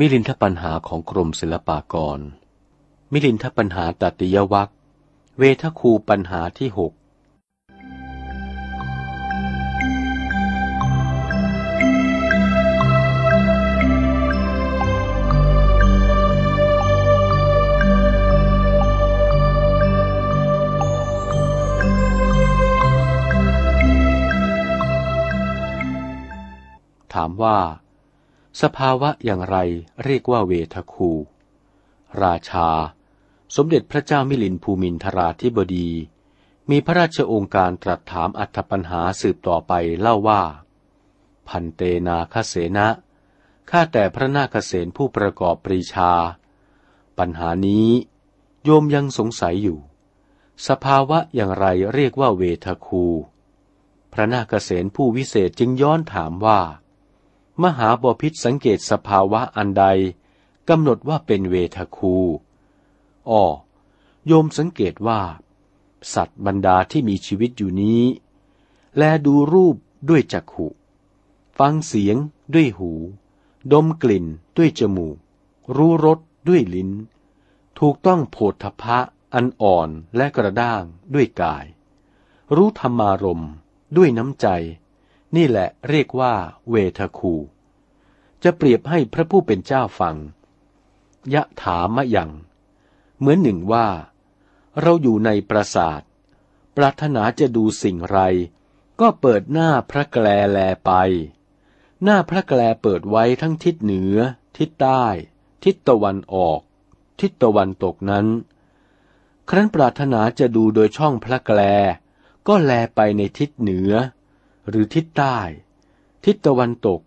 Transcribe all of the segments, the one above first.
มิลินทปัญหาของกรมศิลปากร มิลินทปัญหาตติยวัคเวทคูปัญหาที่หกถามว่า สภาวะอย่างไรเรียกว่าเวทคู ราชา สมเด็จพระเจ้ามิลินภูมินทราธิบดี มีพระราชองค์การตรัสถามอัธปัญหาสืบต่อไปเล่าว่า พันเตนาคเสนะข้าแต่พระนาคเสนผู้ประกอบปรีชา ปัญหานี้โยมยังสงสัยอยู่ สภาวะอย่างไรเรียกว่าเวทคู พระนาคเสนผู้วิเศษจึงย้อนถามว่า มหาบพิษสังเกตสภาวะอันใดกำหนดว่าเป็นเวทคูอ้อโยมสังเกตว่า สัตว์บรรดาที่มีชีวิตอยู่นี้ แลดูรูปด้วยจักขุฟังเสียงด้วยหู ดมกลิ่นด้วยจมูก รู้รสด้วยลิ้น ถูกต้องโผฏฐพะอันอ่อนและกระด้างด้วยกาย รู้ธรรมารมด้วยน้ำใจ นี่แหละเรียกว่าเวทคู จะเปรียบให้พระผู้เป็นเจ้าฟัง ยะถามะยัง เหมือนหนึ่งว่า เราอยู่ในปราสาท ปรารถนาจะดูสิ่งไร ก็เปิดหน้าพระแกลแลไป หน้าพระแกลเปิดไว้ทั้งทิศเหนือ ทิศใต้ ทิศตะวันออก ทิศตะวันตกนั้น ครั้นปรารถนาจะดูโดยช่องพระแกลก็แลไปในทิศเหนือ หรือทิศใต้ ทิศตะวันตก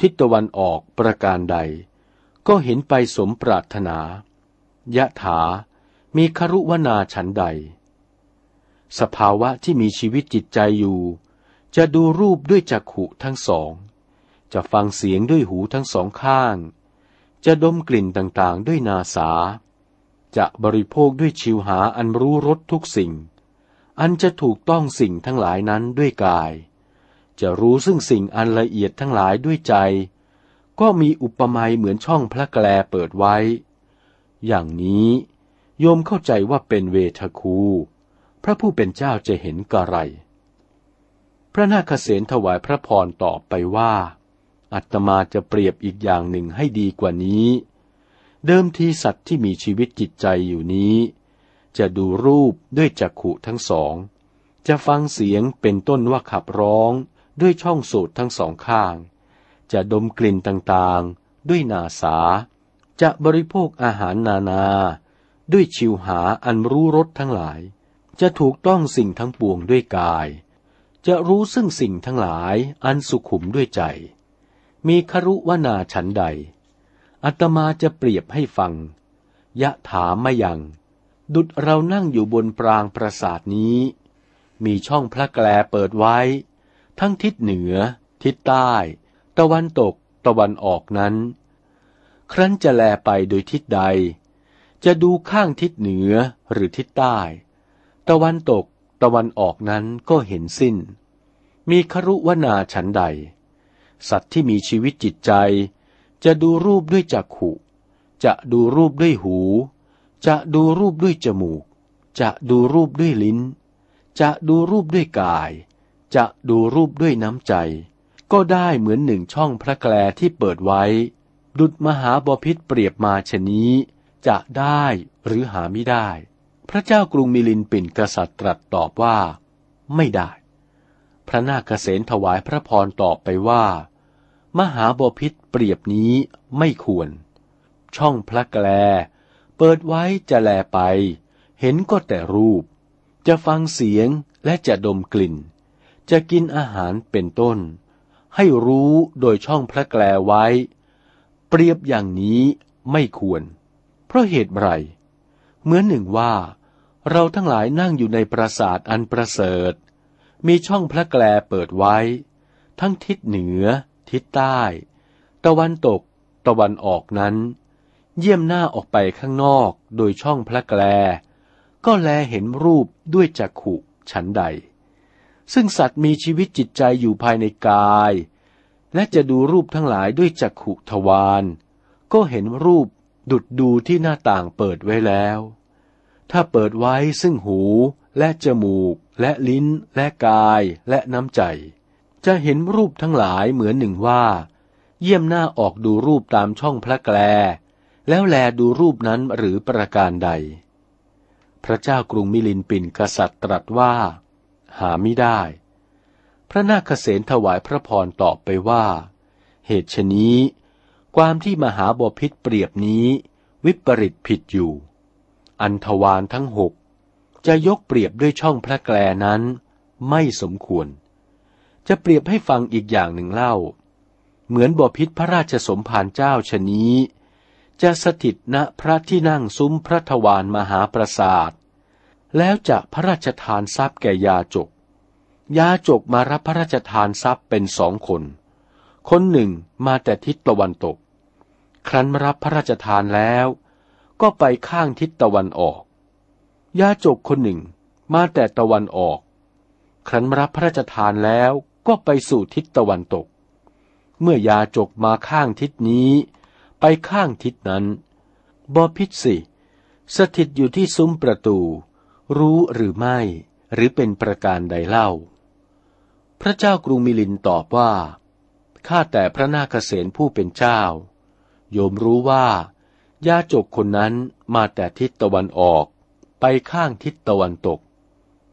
ทิศตะวันออกประการใด ก็เห็นไปสมปรารถนายะถา มีครุวนาฉันใด สภาวะที่มีชีวิตจิตใจอยู่ จะดูรูปด้วยจักขุทั้งสอง จะฟังเสียงด้วยหูทั้งสองข้าง จะดมกลิ่นต่างๆด้วยนาสา จะบริโภคด้วยชิวหาอันรู้รสทุกสิ่งอันจะถูกต้องสิ่งทั้งหลายนั้นด้วยกาย จะรู้ซึ่งสิ่งอันละเอียดทั้งหลายด้วยใจ ก็มีอุปมาเหมือนช่องพระแกลเปิดไว้ อย่างนี้โยมเข้าใจว่าเป็นเวทคู พระผู้เป็นเจ้าจะเห็นกระไร พระนาคเษนถวายพระพรตอบไปว่า อัตมาจะเปรียบอีกอย่างหนึ่งให้ดีกว่านี้ เดิมทีสัตว์ที่มีชีวิตจิตใจอยู่นี้ จะดูรูปด้วยจักขุทั้งสอง จะฟังเสียงเป็นต้นว่าขับร้อง ด้วยช่องสูดทั้งสองข้าง จะดมกลิ่นต่างๆ ด้วยนาสา จะบริโภคอาหารนานา ด้วยชิวหาอันรู้รสทั้งหลาย จะถูกต้องสิ่งทั้งปวงด้วยกาย จะรู้ซึ่งสิ่งทั้งหลายอันสุขุมด้วยใจ มีครุวนาฉันใด อัตมาจะเปรียบให้ฟัง ยะถามมายัง ดุดเรานั่งอยู่บนปรางปราสาทนี้ มีช่องพระแกลเปิดไว้ ทั้งทิศเหนือ ทิศใต้ ตะวันตก ตะวันออกนั้น ครั้นจะแลไปโดยทิศใด จะดูข้างทิศเหนือหรือทิศใต้ ตะวันตก ตะวันออกนั้นก็เห็นสิ้น มีครุวนาฉันใด สัตว์ที่มีชีวิตจิตใจ จะดูรูปด้วยจักขุจะดูรูปด้วยหู จะดูรูปด้วยจมูก จะดูรูปด้วยลิ้น จะดูรูปด้วยกาย จะดูรูปด้วยน้ำใจ ก็ได้เหมือนหนึ่งช่องพระแกลที่เปิดไว้ ดุดมหาบพิษเปรียบมาชนี้ จะได้หรือหาไม่ได้ พระเจ้ากรุงมิลินปินกษัตริย์ตรัสตอบว่า ไม่ได้ พระนาคเษนถวายพระพรตอบไปว่า มหาบพิษเปรียบนี้ไม่ควร ช่องพระแกลเปิดไว้จะแลไป เห็นก็แต่รูป จะฟังเสียงและจะดมกลิ่น จะกินอาหารเป็นต้น ให้รู้โดยช่องพระแกลไว้ เปรียบอย่างนี้ไม่ควร เพราะเหตุไรเหมือนหนึ่งว่า เราทั้งหลายนั่งอยู่ในปราสาทอันประเสริฐ มีช่องพระแกลเปิดไว้ ทั้งทิศเหนือ ทิศใต้ ตะวันตก ตะวันออกนั้น เยี่ยมหน้าออกไปข้างนอกโดยช่องพระแกลก็แลเห็นรูปด้วยจักขุฉันใด ซึ่งสัตว์มีชีวิตจิตใจอยู่ภายในกาย และจะดูรูปทั้งหลายด้วยจักขุทวารก็เห็นรูปดุดดูที่หน้าต่างเปิดไว้แล้ว ถ้าเปิดไว้ซึ่งหูและจมูก และลิ้น และกายและน้ำใจ จะเห็นรูปทั้งหลายเหมือนหนึ่งว่า เยี่ยมหน้าออกดูรูปตามช่องพระแกลแล้วแลดูรูปนั้นหรือประการใด พระเจ้ากรุงมิลินปินกษัตริย์ตรัสว่า หาไม่ได้ พระนาคเษนถวายพระพรตอบไปว่า เหตุชนี้ ความที่มหาบพิษเปรียบนี้ วิปริตผิดอยู่ อันทวารทั้งหกจะยกเปรียบด้วยช่องพระแกลนั้น ไม่สมควร จะเปรียบให้ฟังอีกอย่างหนึ่งเล่า เหมือนบพิษพระราชสมภารเจ้าชนี้ จะสถิตณพระที่นั่งซุ้มพระทวารมหาปราสาท แล้วจะพระราชทานทรัพย์แก่ยาจก ยาจกมารับพระราชทานทรัพย์เป็นสองคน คนหนึ่งมาแต่ทิศตะวันตก ครั้นรับพระราชทานแล้ว ก็ไปข้างทิศตะวันออก ยาจกคนหนึ่งมาแต่ตะวันออก ครั้นรับพระราชทานแล้วก็ไปสู่ทิศตะวันตก เมื่อยาจกมาข้างทิศนี้ ไปข้างทิศนั้น บอพิษสิสถิตอยู่ที่ซุ้มประตู รู้หรือไม่ หรือเป็นประการใดเล่า พระเจ้ากรุงมิลินตอบว่า ข้าแต่พระนาคเษนผู้เป็นเจ้า โยมรู้ว่ายาจกคนนั้นมาแต่ทิศตะวันออก ไปข้างทิศตะวันตก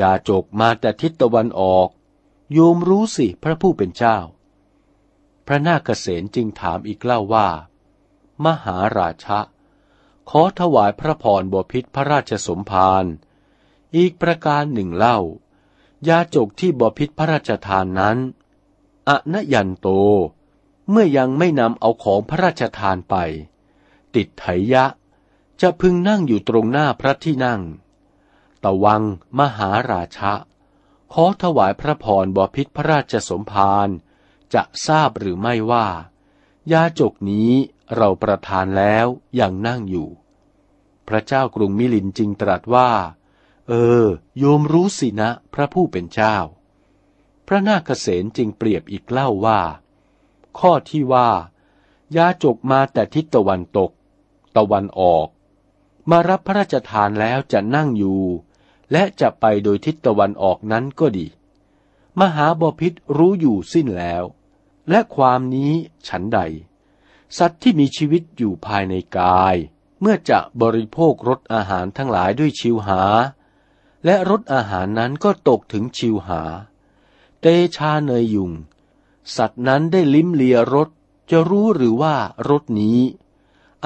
ยาจกมาแต่ทิศตะวันออก โยมรู้สิพระผู้เป็นเจ้า พระนาคเษนจึงถามอีกเล่าว่า มหาราชะ ขอถวายพระพรบพิษพระราชสมภาร อีกประการหนึ่งเล่า ยาจกที่บพิษพระราชทานนั้นอนยันโต เมื่อยังไม่นำเอาของพระราชทานไป ติดไถยะ จะพึงนั่งอยู่ตรงหน้าพระที่นั่ง ตะวังมหาราชะ ขอถวายพระพรบพิษพระราชสมภารจะทราบหรือไม่ว่า ยาจกนี้เราประทานแล้วยังนั่งอยู่ พระเจ้ากรุงมิลินจึงตรัสว่า เออ โยมรู้สินะ พระผู้เป็นเจ้า พระนาคเษนจึงเปรียบอีกเล่าว่า ข้อที่ว่ายาจกมาแต่ทิศตะวันตก ตะวันออก มารับพระราชทานแล้วจะนั่งอยู่ และจะไปโดยทิศตะวันออกนั้นก็ดี มหาบพิษรู้อยู่สิ้นแล้ว และความนี้ฉันใด สัตว์ที่มีชีวิตอยู่ภายในกาย เมื่อจะบริโภครสอาหารทั้งหลายด้วยชิวหา และรสอาหารนั้นก็ตกถึงชิวหา เตชาเนยยุง สัตว์นั้นได้ลิ้มเลียรสจะรู้หรือว่ารสนี้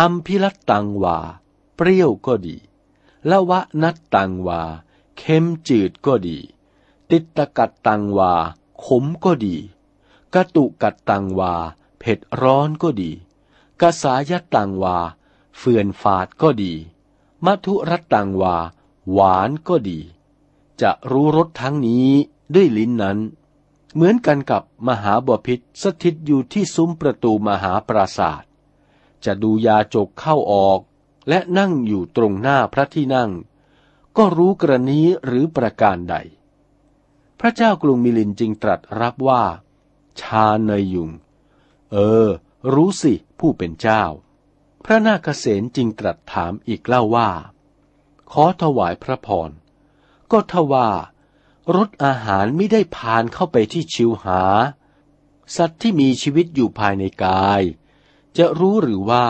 อัมพิรัตตังวา เปรี้ยวก็ดี ละวะนัดตังวา เค็มจืดก็ดี ติตะกัดตังวา ขมก็ดีกระตุกัดตังวา เผ็ดร้อนก็ดีกสายตังวา เฟื่อนฝาดก็ดี มัทุรัตตังวา หวานก็ดี จะรู้รสทั้งนี้ด้วยลิ้นนั้น เหมือนกันกับมหาบพิษสถิตอยู่ที่ซุ้มประตูมหาปราศาสตร์จะดูยาจกเข้าออก และนั่งอยู่ตรงหน้าพระที่นั่ง ก็รู้กรณีหรือประการใด พระเจ้ากรุงมิลินจึงตรัสรับว่า ชาเนยยุง เออ รู้สิผู้เป็นเจ้า พระนาคเษนจึงตรัสถามอีกเล่าว่า ขอถวายพระพร ก็ทว่ารสอาหารไม่ได้ผ่านเข้าไปที่ชิวหา สัตว์ที่มีชีวิตอยู่ภายในกาย จะรู้หรือว่า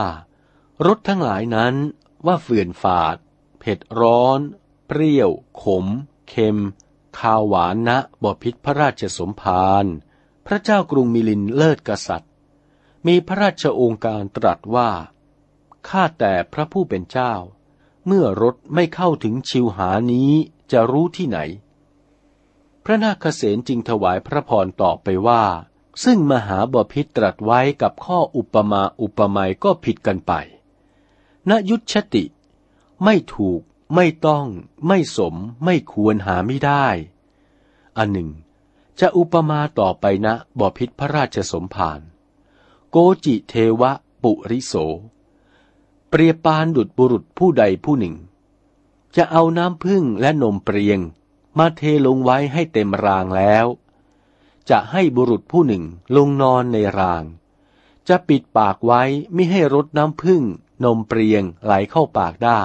รสทั้งหลายนั้นว่าเฟื่อนฝาด เผ็ดร้อน เปรี้ยว ขม เค็มข้าวหวานนะบพิษพระราชสมภารพระเจ้ากรุงมิลินเลิศกษัตริย์ มีพระราชโองการตรัสว่า ข้าแต่พระผู้เป็นเจ้า เมื่อรถไม่เข้าถึงชิวหานี้จะรู้ที่ไหน พระนาคเษนจึงถวายพระพรตอบไปว่า ซึ่งมหาบพิตรัสไว้กับข้ออุปมาอุปไมยก็ผิดกันไปนยุชติ ไม่ถูก ไม่ต้อง ไม่สม ไม่ควรหาไม่ได้ อันหนึ่ง จะอุปมาต่อไปนะบอพิษพระราชสมภารโกจิเทวะปุริโส เปรียบปานดุดบุรุษผู้ใดผู้หนึ่ง จะเอาน้ำพึ่งและนมเปรียง มาเทลงไว้ให้เต็มรางแล้ว จะให้บุรุษผู้หนึ่งลงนอนในราง จะปิดปากไว้ไม่ให้รดน้ำพึ่งนมเปรียงไหลเข้าปากได้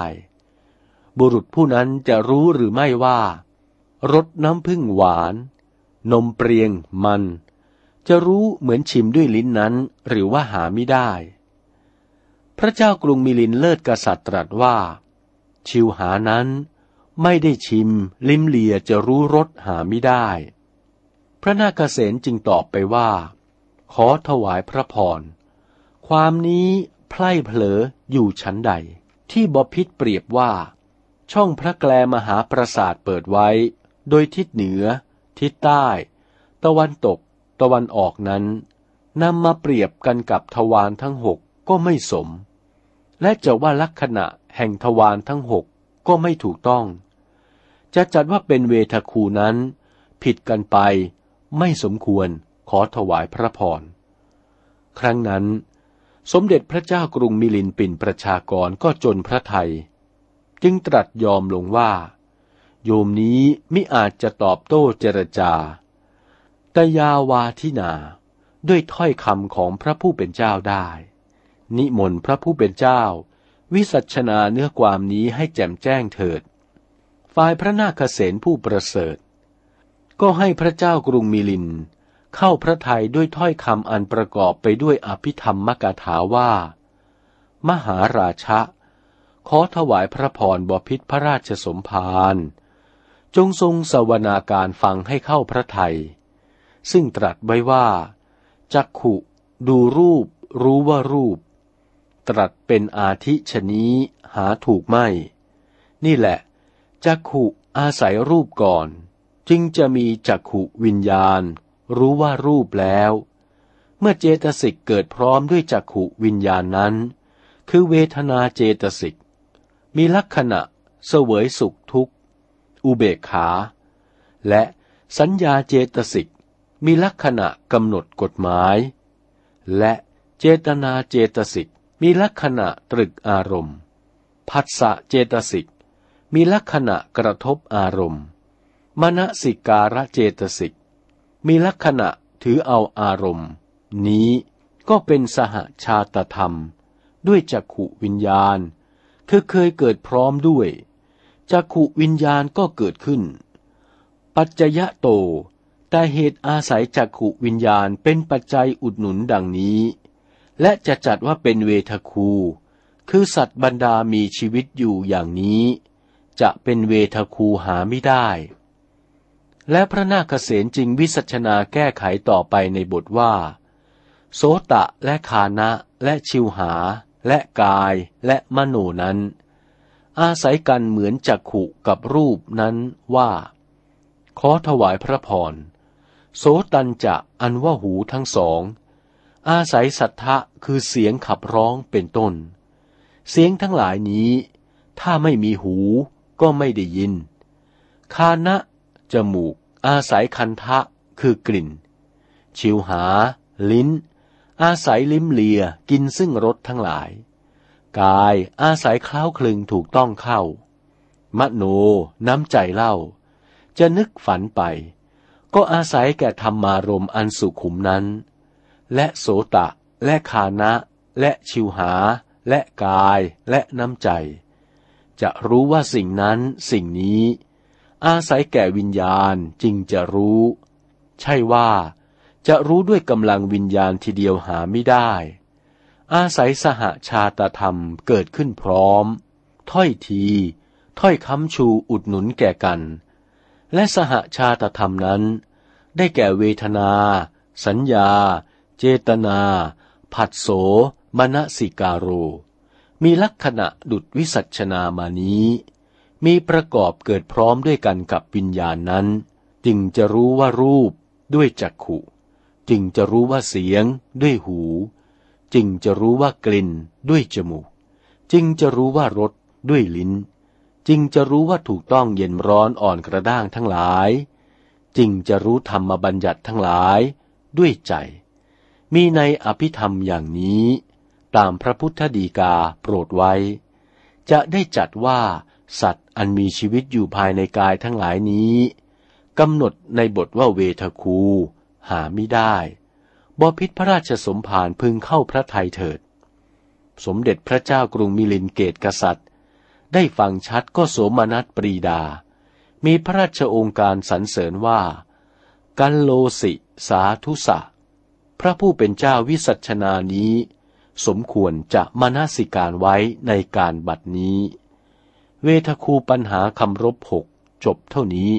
บุรุษผู้นั้นจะรู้หรือไม่ว่ารสน้ำพึ่งหวาน นมเปรียงมัน จะรู้เหมือนชิมด้วยลิ้นนั้นหรือว่าหาไม่ได้ พระเจ้ากรุงมิลินเลิศกษัตริย์ตรัสว่า ชิวหานั้นไม่ได้ชิม ลิ้มเลียจะรู้รสหาไม่ได้ พระนาคเษนจึงตอบไปว่า ขอถวายพระพร ความนี้ไพล่เผลออยู่ชั้นใด ที่บพิษเปรียบว่า ช่องพระแกลมหาปราสาทเปิดไว้ โดยทิศเหนือ ทิศใต้ ตะวันตก ตะวันออกนั้นนำมาเปรียบกันกับทวารทั้งหก ก็ไม่สม และจะว่าลักษณะแห่งทวารทั้งหกก็ไม่ถูกต้อง จะจัดว่าเป็นเวทคูนั้น ผิดกันไปไม่สมควรขอถวายพระพร ครั้งนั้น สมเด็จพระเจ้ากรุงมิลินปินประชากรก็จนพระไทย จึงตรัสยอมลงว่า โยมนี้ไมิอาจจะตอบโต้เจรจา แต่ยาวาทินาด้วยถ้อยคำของพระผู้เป็นเจ้าได้ นิมนต์พระผู้เป็นเจ้า วิสัชนาเนื้อความนี้ให้แจ่มแจ้งเถิด ฝ่ายพระนาคเษนผู้ประเสริฐ ก็ให้พระเจ้ากรุงมิลิน เข้าพระทัยด้วยถ้อยคำอันประกอบไปด้วยอภิธรรมมกถาว่า มหาราชะ ขอถวายพระพรบพิษพระราชสมภารจงทรงสวนาการฟังให้เข้าพระทัยซึ่งตรัสไว้ว่า จักขุ ดูรูป รู้ว่ารูป ตรัสเป็นอาทิชนี้หาถูกไม่ นี่แหละจักขุอาศัยรูปก่อน จึงจะมีจักขุวิญญาณ รู้ว่ารูปแล้ว เมื่อเจตสิกเกิดพร้อมด้วยจักขุวิญญาณนั้น คือเวทนาเจตสิก มีลักษณะเสวยสุขทุกข์ อุเบกขา และสัญญาเจตสิกมีลักษณะกำหนดกฎหมาย และเจตนาเจตสิก มีลักษณะตรึกอารมณ์ ผัสสะเจตสิก มีลักษณะกระทบอารมณ์ มณสิการะเจตสิก มีลักษณะถือเอาอารมณ์ นี้ก็เป็นสหชาตธรรม ด้วยจักขุวิญญาณ คือเคยเกิดพร้อมด้วย จักขุวิญญาณก็เกิดขึ้น ปัจจยะโต แต่เหตุอาศัยจักขุวิญญาณเป็นปัจจัยอุดหนุนดังนี้ และจะจัดว่าเป็นเวทคู คือสัตว์บรรดามีชีวิตอยู่อย่างนี้ จะเป็นเวทคูหาไม่ได้ และพระนาคเษนจึงวิสัชนาแก้ไขต่อไปในบทว่า โสตะและคานะและชิวหา และกายและมโนนั้น อาศัยกันเหมือนจักขุกับรูปนั้นว่า ขอถวายพระพรโสตันจะอันว่าหูทั้งสอง อาศัยสัทธะคือเสียงขับร้องเป็นต้น เสียงทั้งหลายนี้ ถ้าไม่มีหูก็ไม่ได้ยิน คานะ จมูก อาศัยคันทะคือกลิ่น ชิวหา ลิ้น อาศัยลิ้มเลียกินซึ่งรสทั้งหลาย กายอาศัยคล้าวคลึงถูกต้องเข้ามโน น้ำใจเล่า จะนึกฝันไป ก็อาศัยแก่ธรรมารมอันสุขุมนั้น และโสตะ และคานะ และชิวหา และกายและน้ำใจ จะรู้ว่าสิ่งนั้นสิ่งนี้ อาศัยแก่วิญญาณจึงจะรู้ ใช่ว่า จะรู้ด้วยกำลังวิญญาณทีเดียวหาไม่ได้ อาศัยสหชาตธรรมเกิดขึ้นพร้อม ถ้อยที ถ้อยคำชูอุดหนุนแก่กัน และสหชาตธรรมนั้น ได้แก่เวทนา สัญญา เจตนา ผัสโสมณสิกาโร มีลักษณะดุดวิสัชนามานี้ มีประกอบเกิดพร้อมด้วยกันกับวิญญาณนั้น จึงจะรู้ว่ารูปด้วยจักขุ จึงจะรู้ว่าเสียงด้วยหู จึงจะรู้ว่ากลิ่นด้วยจมูก จึงจะรู้ว่ารสด้วยลิ้น จึงจะรู้ว่าถูกต้องเย็นร้อนอ่อนกระด้างทั้งหลาย จึงจะรู้ธรรมบัญญัติทั้งหลายด้วยใจ มีในอภิธรรมอย่างนี้ ตามพระพุทธดีกาโปรดไว้ จะได้จัดว่า สัตว์อันมีชีวิตอยู่ภายในกายทั้งหลายนี้กำหนดในบทว่าเวทคู หาไม่ได้บพิษพระราชสมภารพึงเข้าพระทัยเถิด สมเด็จพระเจ้ากรุงมิลินเกตกษัตริย์ ได้ฟังชัดก็โสมนัสปรีดา มีพระราชองค์การสรรเสริญว่า กันโลสิสาธุสะ พระผู้เป็นเจ้าวิสัชนานี้ สมควรจะมานาสิการไว้ในการบัดนี้ เวทคูปัญหาคำรบหกจบเท่านี้